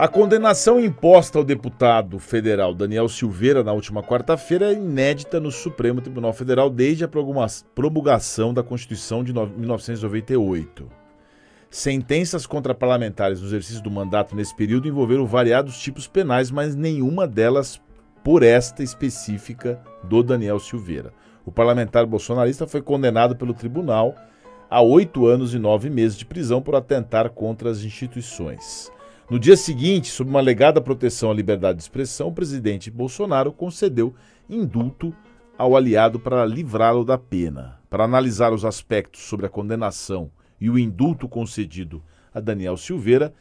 A condenação imposta ao deputado federal Daniel Silveira na última quarta-feira é inédita no Supremo Tribunal Federal desde a promulgação da Constituição de 1998. Sentenças contra parlamentares no exercício do mandato nesse período envolveram variados tipos penais, mas nenhuma delas por esta específica do Daniel Silveira. O parlamentar bolsonarista foi condenado pelo tribunal a oito anos e nove meses de prisão por atentar contra as instituições. No dia seguinte, sob uma alegada proteção à liberdade de expressão, o presidente Bolsonaro concedeu indulto ao aliado para livrá-lo da pena. Para analisar os aspectos sobre a condenação e o indulto concedido a Daniel Silveira,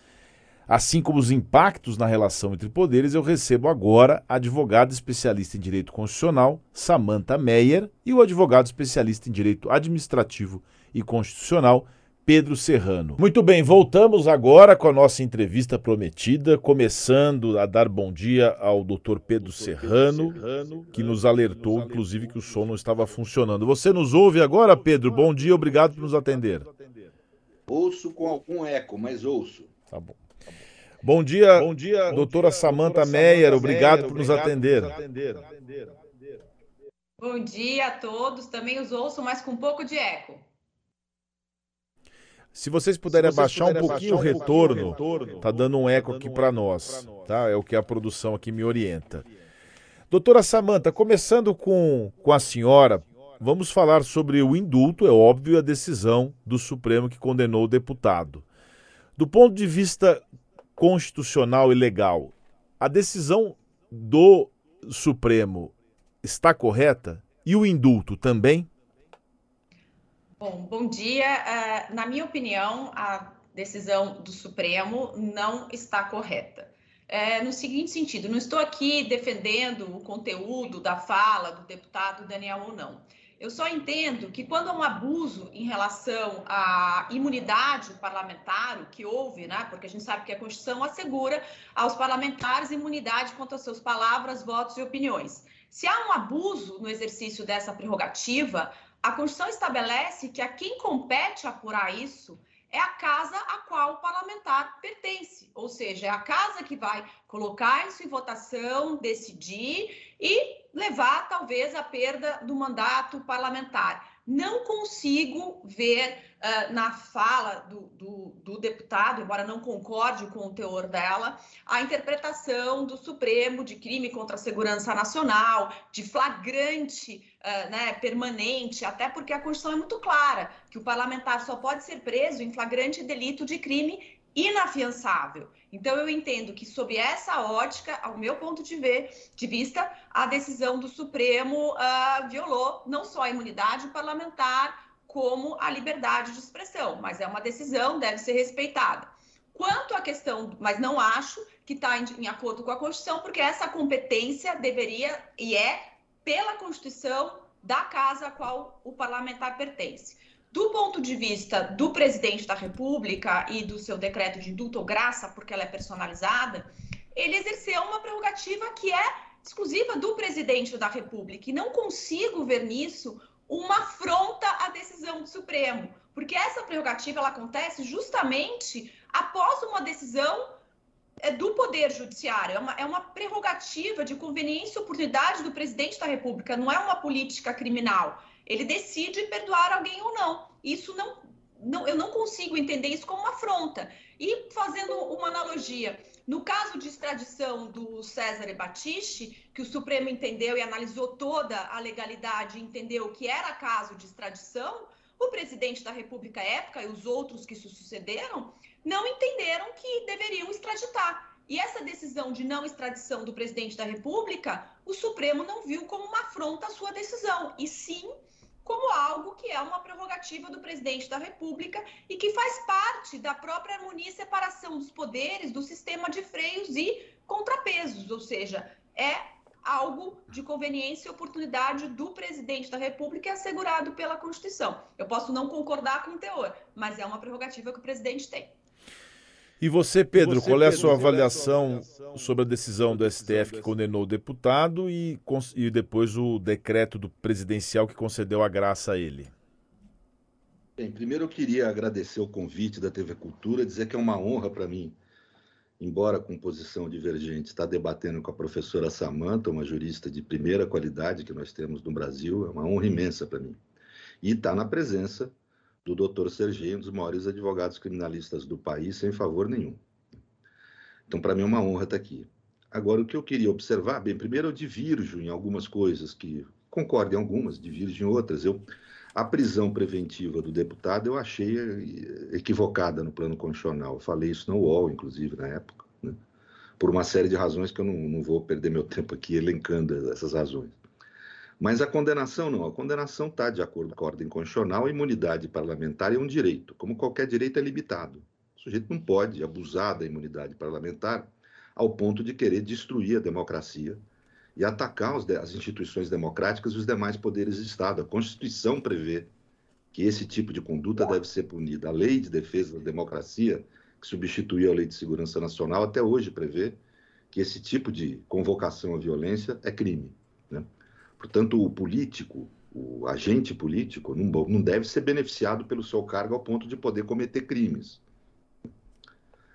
assim como os impactos na relação entre poderes, eu recebo agora a advogada especialista em direito constitucional, Samantha Meyer, e o advogado especialista em direito administrativo e constitucional, Pedro Serrano. Muito bem, voltamos agora com a nossa entrevista prometida, começando a dar bom dia ao Dr. Pedro Serrano, que nos alertou, inclusive, que o som não estava funcionando. Você nos ouve agora, Pedro? Bom dia, obrigado por nos atender. Ouço com algum eco, mas ouço. Tá bom. Bom dia, bom dia doutora Samanta Meyer, obrigado por nos atender. Bom dia a todos, também os ouço, mas com um pouco de eco. Se vocês puderem abaixar um pouquinho o retorno, retorno, tá dando um eco aqui para nós, tá? É o que a produção aqui me orienta. Doutora Samanta, começando com, com a senhora, vamos falar sobre o indulto, é óbvio, a decisão do Supremo que condenou o deputado. Do ponto de vista constitucional e legal, a decisão do Supremo está correta? E o indulto também? Bom, bom dia. Uh, na minha opinião, a decisão do Supremo não está correta. É, no seguinte sentido, não estou aqui defendendo o conteúdo da fala do deputado Daniel ou não. Eu só entendo que quando há um abuso em relação à imunidade parlamentar, o que houve, né? Porque a gente sabe que a Constituição assegura aos parlamentares imunidade quanto às suas palavras, votos e opiniões. Se há um abuso no exercício dessa prerrogativa, a Constituição estabelece que a quem compete apurar isso é a casa a qual o parlamentar pertence, ou seja, é a casa que vai colocar isso em votação, decidir e levar talvez à perda do mandato parlamentar. Não consigo ver uh, na fala do, do, do, deputado, embora não concorde com o teor dela, a interpretação do Supremo de crime contra a segurança nacional, de flagrante uh, né, permanente, até porque a Constituição é muito clara que o parlamentar só pode ser preso em flagrante delito de crime inafiançável. Então, eu entendo que, sob essa ótica, ao meu ponto de, ver, de vista, a decisão do Supremo uh, violou não só a imunidade parlamentar, como a liberdade de expressão, mas é uma decisão, deve ser respeitada. Quanto à questão, mas não acho que está em, em acordo com a Constituição, porque essa competência deveria e é pela Constituição da casa a qual o parlamentar pertence. Do ponto de vista do presidente da República e do seu decreto de indulto ou graça, porque ela é personalizada, ele exerceu uma prerrogativa que é exclusiva do presidente da República. E não consigo ver nisso uma afronta à decisão do Supremo, porque essa prerrogativa ela acontece justamente após uma decisão é, do Poder Judiciário. É uma, é uma prerrogativa de conveniência e oportunidade do presidente da República, não é uma política criminal ele decide perdoar alguém ou não. Isso não, não, eu não consigo entender isso como uma afronta. E fazendo uma analogia, no caso de extradição do César Batiste, que o Supremo entendeu e analisou toda a legalidade entendeu que era caso de extradição, o presidente da República época e os outros que se sucederam não entenderam que deveriam extraditar. E essa decisão de não extradição do presidente da República, o Supremo não viu como uma afronta à sua decisão, e sim como algo que é uma prerrogativa do presidente da República e que faz parte da própria harmonia e separação dos poderes, do sistema de freios e contrapesos, ou seja, é algo de conveniência e oportunidade do presidente da República assegurado pela Constituição. Eu posso não concordar com o teor, mas é uma prerrogativa que o presidente tem. E você, Pedro, você, qual é a sua avaliação sobre a decisão do STF que condenou o deputado e, e depois o decreto do presidencial que concedeu a graça a ele? Bem, primeiro eu queria agradecer o convite da TV Cultura, dizer que é uma honra para mim embora com posição divergente, está debatendo com a professora Samanta, uma jurista de primeira qualidade que nós temos no Brasil, é uma honra imensa para mim. E está na presença do doutor Serginho, um dos maiores advogados criminalistas do país, sem favor nenhum. Então, para mim é uma honra estar tá aqui. Agora, o que eu queria observar, bem, primeiro eu divirjo em algumas coisas que concordo em algumas, divirjo em outras. Eu, a prisão preventiva do deputado eu achei eh, equivocada no plano constitucional. Eu falei isso no UOL, inclusive, na época, né? por uma série de razões que eu não, não vou perder meu tempo aqui elencando essas razões. Mas a condenação não. A condenação está de acordo com a ordem constitucional. A imunidade parlamentar é um direito, como qualquer direito é limitado. O sujeito não pode abusar da imunidade parlamentar ao ponto de querer destruir a democracia e atacar as instituições democráticas e os demais poderes do Estado. A Constituição prevê que esse tipo de conduta deve ser punida. A Lei de Defesa da Democracia, que substituiu a Lei de Segurança Nacional, até hoje prevê que esse tipo de convocação à violência é crime. Portanto, o político, o agente político, não deve ser beneficiado pelo seu cargo ao ponto de poder cometer crimes.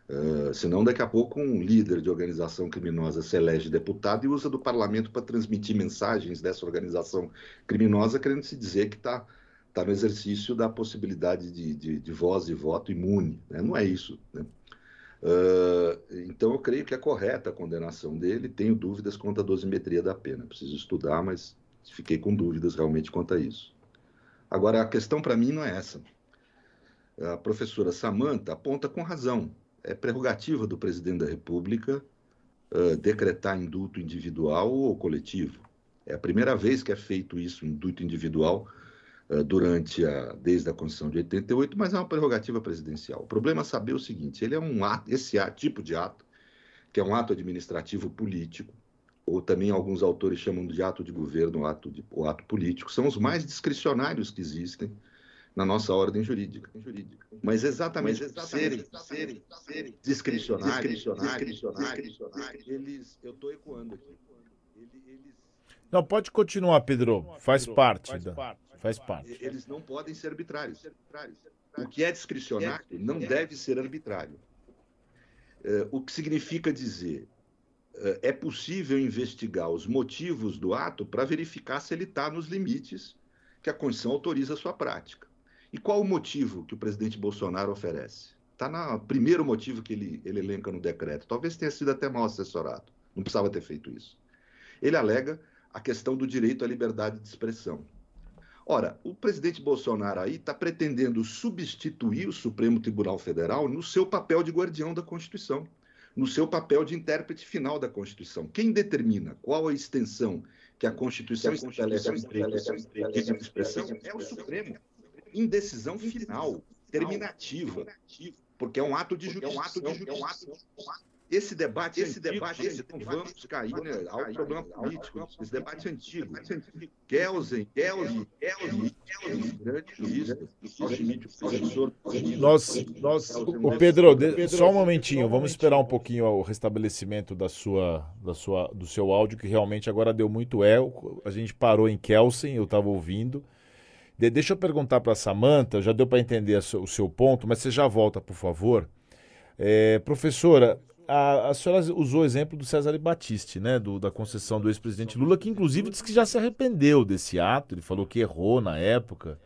Uh, senão, daqui a pouco, um líder de organização criminosa se elege deputado e usa do parlamento para transmitir mensagens dessa organização criminosa, querendo se dizer que está tá no exercício da possibilidade de, de, de, voz e voto imune. Né? Não é isso. Né? Uh, então, eu creio que é correta a condenação dele. Tenho dúvidas quanto à dosimetria da pena. Preciso estudar, mas fiquei com dúvidas realmente quanto a isso. Agora, a questão para mim não é essa. A professora Samanta aponta com razão é prerrogativa do presidente da República uh, decretar indulto individual ou coletivo. É a primeira vez que é feito isso, indulto individual, durante a, desde a Constituição de 88, mas é uma prerrogativa presidencial. O problema é saber o seguinte: ele é um ato, esse ato, tipo de ato, que é um ato administrativo político, ou também alguns autores chamam de ato de governo, ato de, ou ato político, são os mais discricionários que existem na nossa ordem jurídica. Mas exatamente, Mas exatamente serem, serem, serem discricionários, discricionários, discricionários, eles, eu estou ecoando aqui. Eles, não, pode continuar, Pedro. Faz parte. Faz, da, parte, faz parte. Eles não podem ser arbitrários. O que é discricionário não deve ser arbitrário. É, o que significa dizer é, é possível investigar os motivos do ato para verificar se ele está nos limites que a Constituição autoriza a sua prática. E qual o motivo que o presidente Bolsonaro oferece? Está no primeiro motivo que ele, ele elenca no decreto. Talvez tenha sido até mal assessorado. Não precisava ter feito isso. Ele alega a questão do direito à liberdade de expressão. Ora, o presidente Bolsonaro aí está pretendendo substituir o Supremo Tribunal Federal no seu papel de guardião da Constituição, no seu papel de intérprete final da Constituição. Quem determina qual a extensão que a Constituição estabelece de expressão é o Supremo indecisão final, terminativa, porque é um ato de justiça. É um ato de esse debate, esse debate, esse não vamos cair né, ao problema político. Esse debate é antigo. Kelsen, Kelsen, Kelsen, Kelsen, grande jurista, professor. Nós, nós, o Pedro, só um momentinho, vamos esperar um pouquinho o restabelecimento da sua, da sua, do seu áudio, que realmente agora deu muito eco. A gente parou em Kelsen, eu estava ouvindo. De, deixa eu perguntar para a Samanta, já deu para entender o seu ponto, mas você já volta, por favor. É, professora, a, a, senhora usou o exemplo do César Batiste, né, do, da concessão do ex-presidente Lula, que inclusive disse que já se arrependeu desse ato, ele falou que errou na época,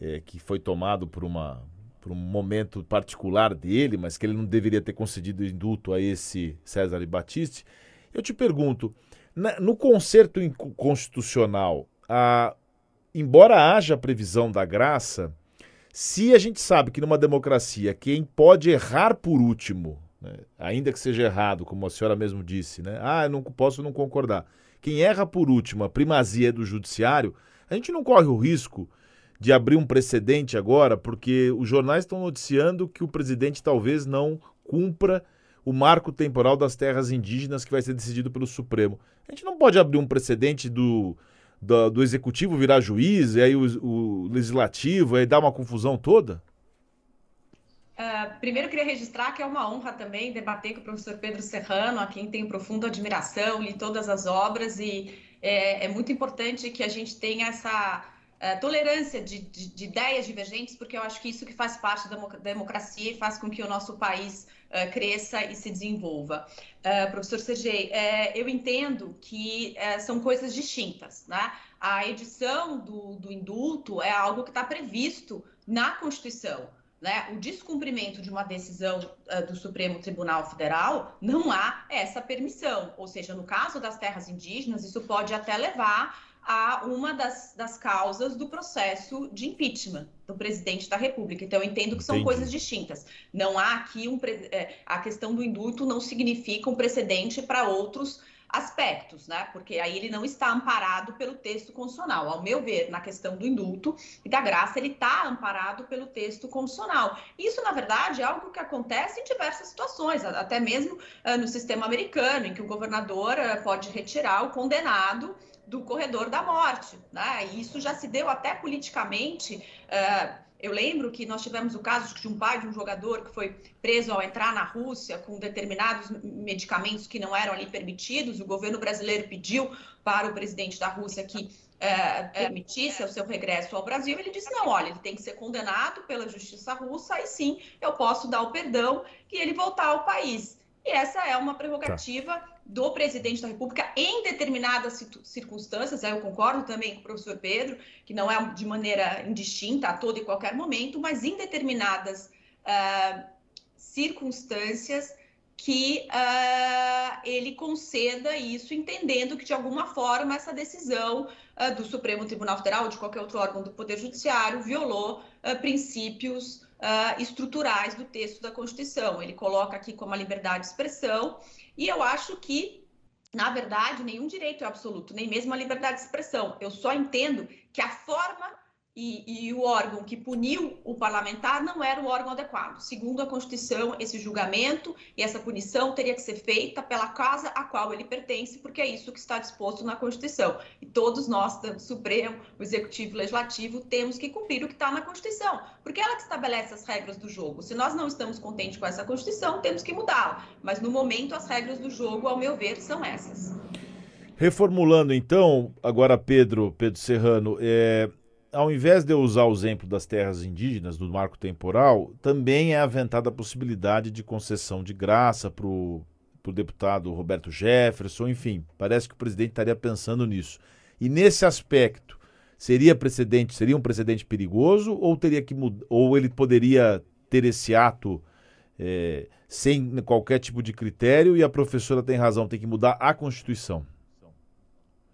é, que foi tomado por, uma, por um momento particular dele, mas que ele não deveria ter concedido indulto a esse César Batiste. Eu te pergunto, na, no concerto constitucional, a, embora haja previsão da graça, se a gente sabe que numa democracia quem pode errar por último, né, ainda que seja errado, como a senhora mesmo disse, né? Ah, eu não posso não concordar. Quem erra por último, a primazia é do judiciário, a gente não corre o risco de abrir um precedente agora, porque os jornais estão noticiando que o presidente talvez não cumpra o marco temporal das terras indígenas que vai ser decidido pelo Supremo. A gente não pode abrir um precedente do do, do executivo virar juiz, e aí o, o legislativo, aí dá uma confusão toda? Uh, primeiro, queria registrar que é uma honra também debater com o professor Pedro Serrano, a quem tenho profunda admiração, li todas as obras, e é, é muito importante que a gente tenha essa uh, tolerância de, de, de, ideias divergentes, porque eu acho que isso que faz parte da democracia e faz com que o nosso país uh, cresça e se desenvolva. Professor Sergei, eu entendo que são coisas distintas. Né? A edição do, do indulto é algo que está previsto na Constituição. Né, o descumprimento de uma decisão uh, do Supremo Tribunal Federal, não há essa permissão. Ou seja, no caso das terras indígenas, isso pode até levar a uma das, das causas do processo de impeachment do presidente da República. Então, eu entendo que são Entendi. coisas distintas. Não há aqui um. É, a questão do indulto não significa um precedente para outros aspectos, né? Porque aí ele não está amparado pelo texto constitucional. Ao meu ver, na questão do indulto e da graça, ele está amparado pelo texto constitucional. Isso, na verdade, é algo que acontece em diversas situações, até mesmo uh, no sistema americano, em que o governador uh, pode retirar o condenado do corredor da morte. Né? E isso já se deu até politicamente. Uh, eu lembro que nós tivemos o caso de um pai de um jogador que foi preso ao entrar na Rússia com determinados medicamentos que não eram ali permitidos. O governo brasileiro pediu para o presidente da Rússia que é, permitisse o seu regresso ao Brasil. Ele disse: não, olha, ele tem que ser condenado pela justiça russa, aí sim eu posso dar o perdão e ele voltar ao país. E essa é uma prerrogativa tá. Do presidente da República em determinadas circunstâncias. Aí eu concordo também com o professor Pedro, que não é de maneira indistinta a todo e qualquer momento, mas em determinadas uh, circunstâncias que uh, ele conceda isso, entendendo que, de alguma forma, essa decisão uh, do Supremo Tribunal Federal ou de qualquer outro órgão do Poder Judiciário violou princípios uh, estruturais do texto da Constituição. Ele coloca aqui como a liberdade de expressão, e eu acho que, na verdade, nenhum direito é absoluto, nem mesmo a liberdade de expressão. Eu só entendo que a forma e, e, o órgão que puniu o parlamentar não era o órgão adequado. Segundo a Constituição, esse julgamento e essa punição teria que ser feita pela casa a qual ele pertence, porque é isso que está disposto na Constituição. E todos nós, o Supremo, o Executivo o Legislativo, temos que cumprir o que está na Constituição, porque ela que estabelece as regras do jogo. Se nós não estamos contentes com essa Constituição, temos que mudá-la. Mas no momento, as regras do jogo, ao meu ver, são essas. Reformulando então, agora Pedro, Pedro Serrano, é, ao invés de eu usar o exemplo das terras indígenas, do marco temporal, também é aventada a possibilidade de concessão de graça para o deputado Roberto Jefferson, enfim, parece que o presidente estaria pensando nisso. E nesse aspecto, seria precedente, seria um precedente perigoso ou teria que ou ele poderia ter esse ato é, sem qualquer tipo de critério e a professora tem razão, tem que mudar a Constituição?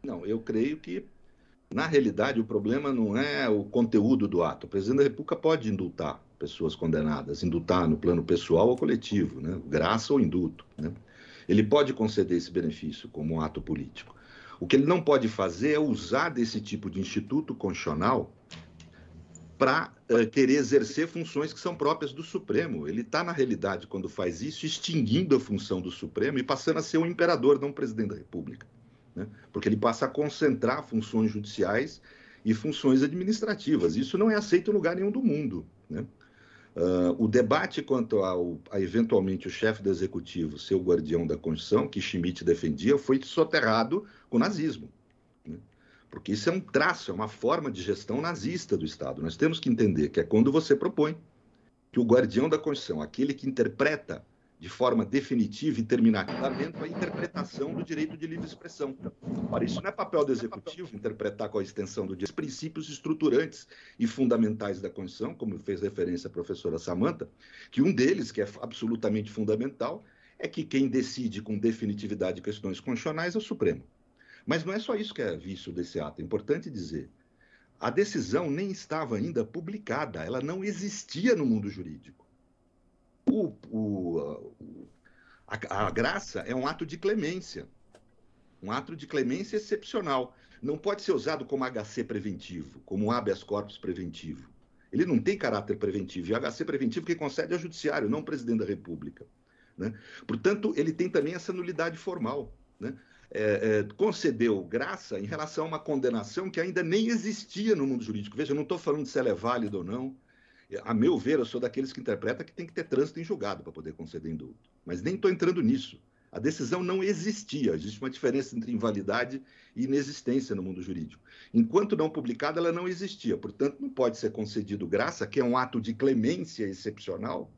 Não, eu creio que na realidade, o problema não é o conteúdo do ato. O presidente da República pode indultar pessoas condenadas, indultar no plano pessoal ou coletivo, né? graça ou indulto. Né? Ele pode conceder esse benefício como um ato político. O que ele não pode fazer é usar desse tipo de instituto constitucional para uh, eh, querer exercer funções que são próprias do Supremo. Ele está, na realidade, quando faz isso, extinguindo a função do Supremo e passando a ser um imperador, não um presidente da República né? porque ele passa a concentrar funções judiciais e funções administrativas. Isso não é aceito em lugar nenhum do mundo. Né? Uh, o debate quanto ao, a eventualmente o chefe do executivo ser o guardião da Constituição, que Schmitt defendia, foi soterrado com o nazismo. Né? Porque isso é um traço, é uma forma de gestão nazista do Estado. Nós temos que entender que é quando você propõe que o guardião da Constituição, aquele que interpreta de forma definitiva e terminativamente a interpretação do direito de livre expressão. Ora, isso não é papel do executivo interpretar com a extensão do direito os princípios estruturantes e fundamentais da Constituição, como fez referência a professora Samanta, que um deles, que é absolutamente fundamental, é que quem decide com definitividade questões constitucionais é o Supremo. Mas não é só isso que é visto desse ato, é importante dizer. A decisão nem estava ainda publicada, ela não existia no mundo jurídico o, o, a, a graça é um ato de clemência, um ato de clemência excepcional. Não pode ser usado como HC preventivo, como habeas corpus preventivo. Ele não tem caráter preventivo. E HC preventivo quem concede é o judiciário, não o presidente da República. Né? Portanto, ele tem também essa nulidade formal. Né? É, é, concedeu graça em relação a uma condenação que ainda nem existia no mundo jurídico. Veja, eu não estou falando se ela é válida ou não, a meu ver, eu sou daqueles que interpreta que tem que ter trânsito em julgado para poder conceder indulto. Mas nem estou entrando nisso. A decisão não existia. Existe uma diferença entre invalidade e inexistência no mundo jurídico. Enquanto não publicada, ela não existia. Portanto, não pode ser concedido graça, que é um ato de clemência excepcional,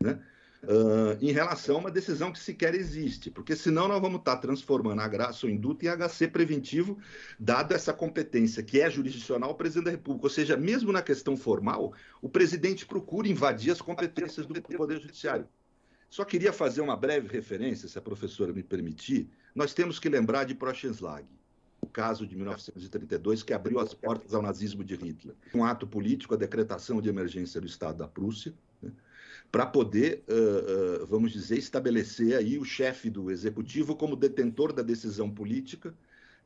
né? Uh, em relação a uma decisão que sequer existe, porque senão nós vamos estar transformando a graça ou induto em HC preventivo, dado essa competência que é jurisdicional ao presidente da República. Ou seja, mesmo na questão formal, o presidente procura invadir as competências do Poder Judiciário. Só queria fazer uma breve referência, se a professora me permitir. Nós temos que lembrar de Prochenzlag, o caso de 1932 que abriu as portas ao nazismo de Hitler. Um ato político, a decretação de emergência do Estado da Prússia, né? para poder, uh, uh, vamos dizer, estabelecer aí o chefe do executivo como detentor da decisão política,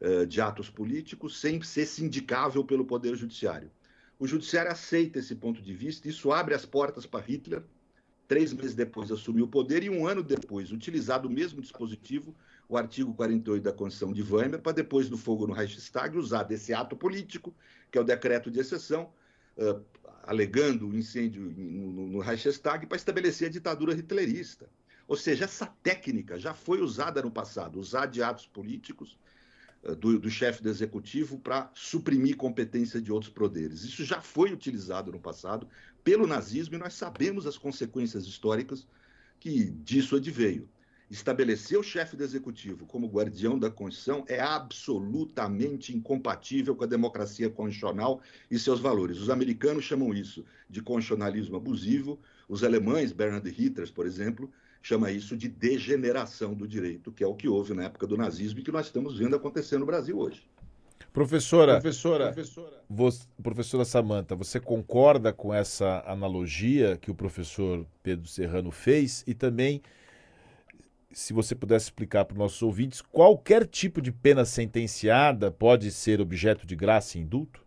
uh, de atos políticos, sem ser sindicável pelo Poder Judiciário. O Judiciário aceita esse ponto de vista, isso abre as portas para Hitler. Três meses depois assumiu o poder e um ano depois, utilizado o mesmo dispositivo, o artigo 48 da Constituição de Weimar, para depois do fogo no Reichstag usar desse ato político, que é o decreto de exceção, alegando o incêndio no, no Reichstag para estabelecer a ditadura hitlerista. Ou seja, essa técnica já foi usada no passado, usar de atos políticos uh, do, do chefe do executivo para suprimir competência de outros poderes. Isso já foi utilizado no passado pelo nazismo e nós sabemos as consequências históricas que disso adveio estabelecer o chefe do executivo como guardião da Constituição é absolutamente incompatível com a democracia constitucional e seus valores. Os americanos chamam isso de constitucionalismo abusivo, os alemães, Bernhard Hitler, por exemplo, chama isso de degeneração do direito, que é o que houve na época do nazismo e que nós estamos vendo acontecer no Brasil hoje. Professora, professora, professora, você, professora Samanta, você concorda com essa analogia que o professor Pedro Serrano fez e também se você pudesse explicar para os nossos ouvintes, qualquer tipo de pena sentenciada pode ser objeto de graça e indulto?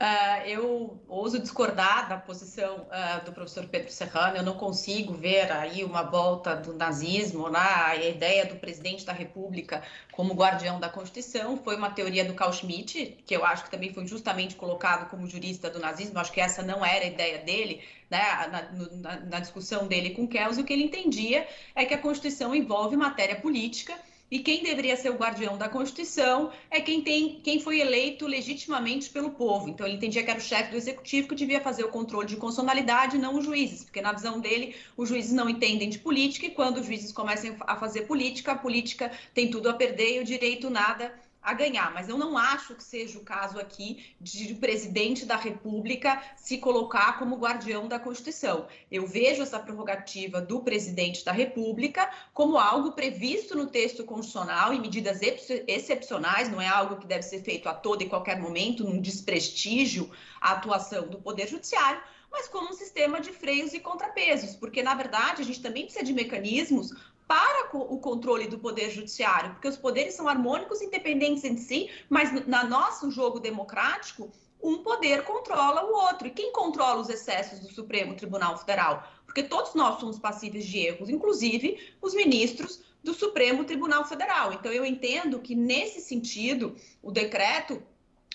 Uh, eu ouso discordar da posição uh, do professor Pedro Serrano. Eu não consigo ver aí uma volta do nazismo, né? a ideia do presidente da República como guardião da Constituição foi uma teoria do Carl Schmitt, que eu acho que também foi justamente colocado como jurista do nazismo. Acho que essa não era a ideia dele, né? na, na, na discussão dele com Kells. O que ele entendia é que a Constituição envolve matéria política e quem deveria ser o guardião da Constituição é quem, tem, quem foi eleito legitimamente pelo povo. Então, ele entendia que era o chefe do executivo que devia fazer o controle de constitucionalidade, não os juízes, porque na visão dele, os juízes não entendem de política e quando os juízes começam a fazer política, a política tem tudo a perder e o direito nada a ganhar, mas eu não acho que seja o caso aqui de o presidente da República se colocar como guardião da Constituição. Eu vejo essa prerrogativa do presidente da República como algo previsto no texto constitucional em medidas excepcionais, não é algo que deve ser feito a todo e qualquer momento, num desprestígio à atuação do Poder Judiciário, mas como um sistema de freios e contrapesos, porque na verdade a gente também precisa de mecanismos para o controle do poder judiciário, porque os poderes são harmônicos, independentes em si, mas na nosso jogo democrático, um poder controla o outro. E quem controla os excessos do Supremo Tribunal Federal? Porque todos nós somos passíveis de erros, inclusive os ministros do Supremo Tribunal Federal. Então, eu entendo que, nesse sentido, o decreto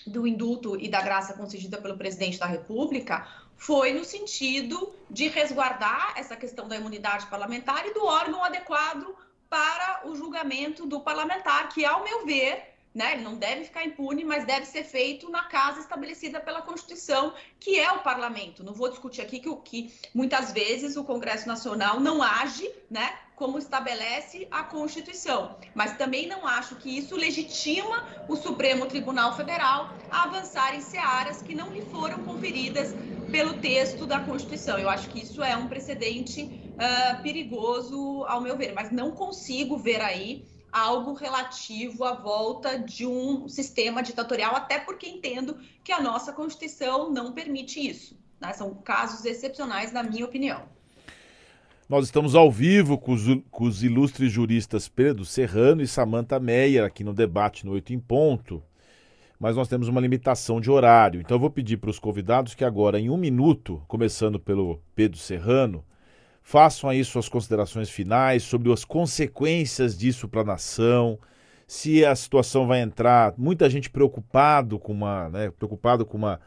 do indulto e da graça concedida pelo presidente da República foi no sentido de resguardar essa questão da imunidade parlamentar e do órgão adequado para o julgamento do parlamentar, que, ao meu ver, né, ele não deve ficar impune, mas deve ser feito na casa estabelecida pela Constituição, que é o parlamento. Não vou discutir aqui que, que muitas vezes o Congresso Nacional não age né, como estabelece a Constituição. Mas também não acho que isso legitima o Supremo Tribunal Federal a avançar em searas que não lhe foram conferidas pelo texto da Constituição. Eu acho que isso é um precedente uh, perigoso, ao meu ver, mas não consigo ver aí algo relativo à volta de um sistema ditatorial, até porque entendo que a nossa Constituição não permite isso. Né? São casos excepcionais, na minha opinião. Nós estamos ao vivo com os, com os ilustres juristas Pedro Serrano e Samanta Meyer aqui no debate no Oito em Ponto mas nós temos uma limitação de horário. Então eu vou pedir para os convidados que agora, em um minuto, começando pelo Pedro Serrano, façam aí suas considerações finais sobre as consequências disso para a nação, se a situação vai entrar, muita gente preocupado com uma, né, preocupado com uma,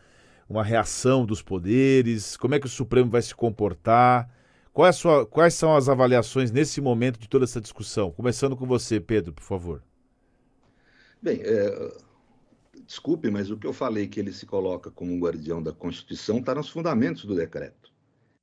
uma reação dos poderes, como é que o Supremo vai se comportar, é sua, quais são as avaliações nesse momento de toda essa discussão? Começando com você, Pedro, por favor. Bem, é, desculpe, mas o que eu falei que ele se coloca como guardião da Constituição está nos fundamentos do decreto.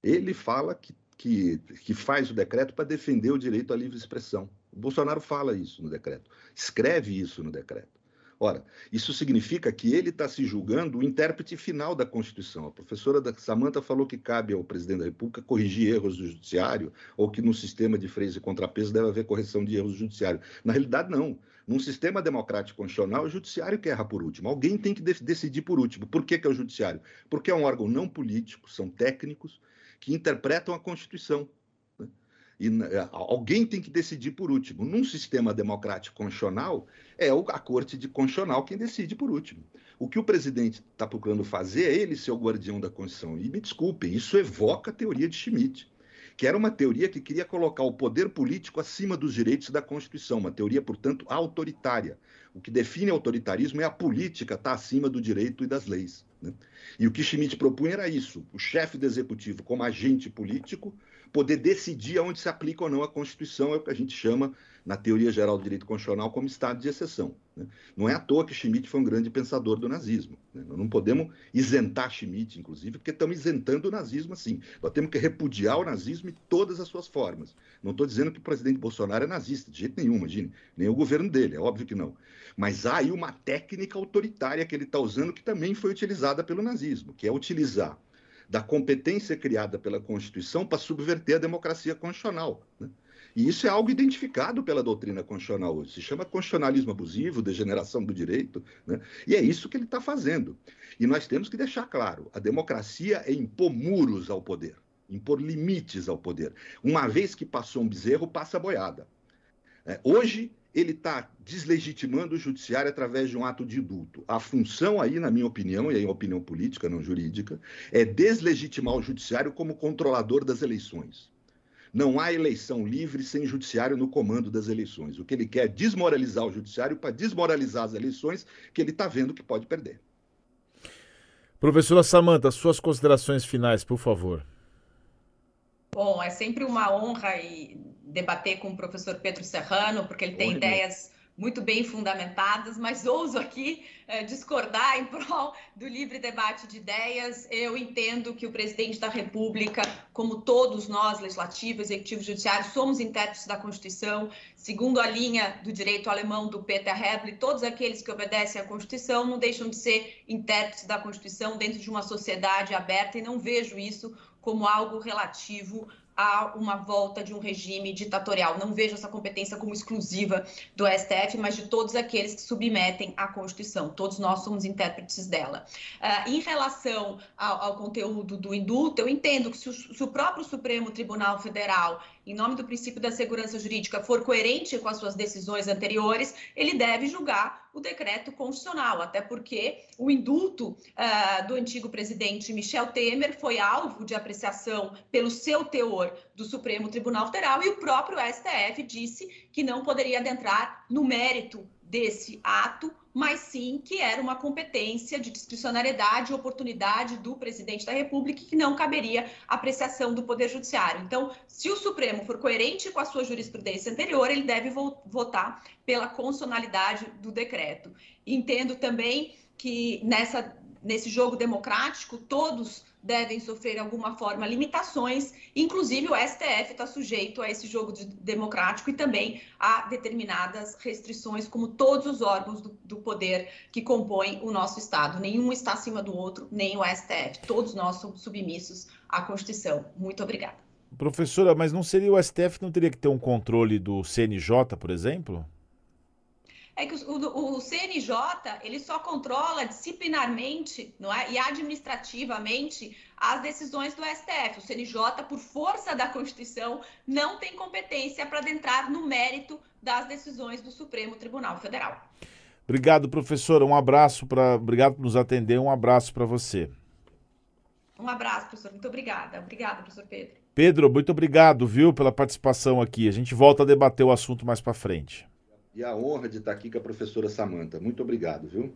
Ele fala que, que, que faz o decreto para defender o direito à livre expressão. O Bolsonaro fala isso no decreto, escreve isso no decreto. Ora, isso significa que ele está se julgando o intérprete final da Constituição. A professora Samanta falou que cabe ao presidente da República corrigir erros do judiciário, ou que no sistema de freios e contrapeso deve haver correção de erros do judiciário. Na realidade, não. Num sistema democrático constitucional, é o judiciário que erra por último. Alguém tem que de decidir por último. Por que, que é o judiciário? Porque é um órgão não político, são técnicos que interpretam a Constituição. E é, alguém tem que decidir por último. Num sistema democrático constitucional, é a Corte de Constitucional quem decide por último. O que o presidente está procurando fazer é ele ser o guardião da Constituição. E me desculpem, isso evoca a teoria de Schmitt, que era uma teoria que queria colocar o poder político acima dos direitos da Constituição, uma teoria, portanto, autoritária. O que define autoritarismo é a política estar tá acima do direito e das leis. Né? E o que Schmitt propunha era isso: o chefe do executivo, como agente político, poder decidir aonde se aplica ou não a Constituição, é o que a gente chama, na teoria geral do direito constitucional, como estado de exceção. Né? Não é à toa que Schmitt foi um grande pensador do nazismo. Né? Nós não podemos isentar Schmitt, inclusive, porque estamos isentando o nazismo assim. Nós temos que repudiar o nazismo em todas as suas formas. Não estou dizendo que o presidente Bolsonaro é nazista, de jeito nenhum, imagine. Nem o governo dele, é óbvio que não. Mas há aí uma técnica autoritária que ele está usando que também foi utilizada pelo nazismo, que é utilizar da competência criada pela Constituição para subverter a democracia constitucional. Né? E isso é algo identificado pela doutrina constitucional hoje. Se chama constitucionalismo abusivo, degeneração do direito, né? e é isso que ele está fazendo. E nós temos que deixar claro: a democracia é impor muros ao poder, impor limites ao poder. Uma vez que passou um bezerro, passa a boiada. É, hoje, ele está deslegitimando o judiciário através de um ato de indulto. A função aí, na minha opinião, e aí é opinião política, não jurídica, é deslegitimar o judiciário como controlador das eleições. Não há eleição livre sem judiciário no comando das eleições. O que ele quer é desmoralizar o judiciário para desmoralizar as eleições que ele está vendo que pode perder. Professora Samanta, suas considerações finais, por favor. Bom, é sempre uma honra e debater com o professor Pedro Serrano, porque ele tem ideias muito bem fundamentadas, mas ouso aqui eh, discordar em prol do livre debate de ideias. Eu entendo que o presidente da República, como todos nós, legislativo, executivo, judiciário, somos intérpretes da Constituição, segundo a linha do direito alemão do Peter Hebel, todos aqueles que obedecem à Constituição não deixam de ser intérpretes da Constituição dentro de uma sociedade aberta e não vejo isso como algo relativo a uma volta de um regime ditatorial. Não vejo essa competência como exclusiva do STF, mas de todos aqueles que submetem à Constituição. Todos nós somos intérpretes dela. Uh, em relação ao, ao, conteúdo do indulto, eu entendo que se o, se o próprio Supremo Tribunal Federal em nome do princípio da segurança jurídica, for coerente com as suas decisões anteriores, ele deve julgar o decreto constitucional, até porque o indulto uh, do antigo presidente Michel Temer foi alvo de apreciação pelo seu teor do Supremo Tribunal Federal e o próprio STF disse que não poderia adentrar no mérito desse ato mas sim que era uma competência de discricionariedade e oportunidade do presidente da República que não caberia apreciação do Poder Judiciário. Então, se o Supremo for coerente com a sua jurisprudência anterior, ele deve votar pela constitucionalidade do decreto. Entendo também que nessa, nesse jogo democrático, todos devem sofrer alguma forma limitações, inclusive o STF está sujeito a esse jogo de, democrático e também a determinadas restrições, como todos os órgãos do, do, poder que compõem o nosso Estado. Nenhum está acima do outro, nem o STF. Todos nós somos submissos à Constituição. Muito obrigada. Professora, mas não seria o STF não teria que ter um controle do CNJ, por exemplo? É que o, o, CNJ ele só controla disciplinarmente não é, e administrativamente as decisões do STF. O CNJ, por força da Constituição, não tem competência para adentrar no mérito das decisões do Supremo Tribunal Federal. Obrigado, professora. Um abraço para. Obrigado por nos atender. Um abraço para você. Um abraço, professor. Muito obrigada. Obrigada, professor Pedro. Pedro, muito obrigado, viu, pela participação aqui. A gente volta a debater o assunto mais para frente e a honra de estar aqui com a professora Samanta. Muito obrigado, viu?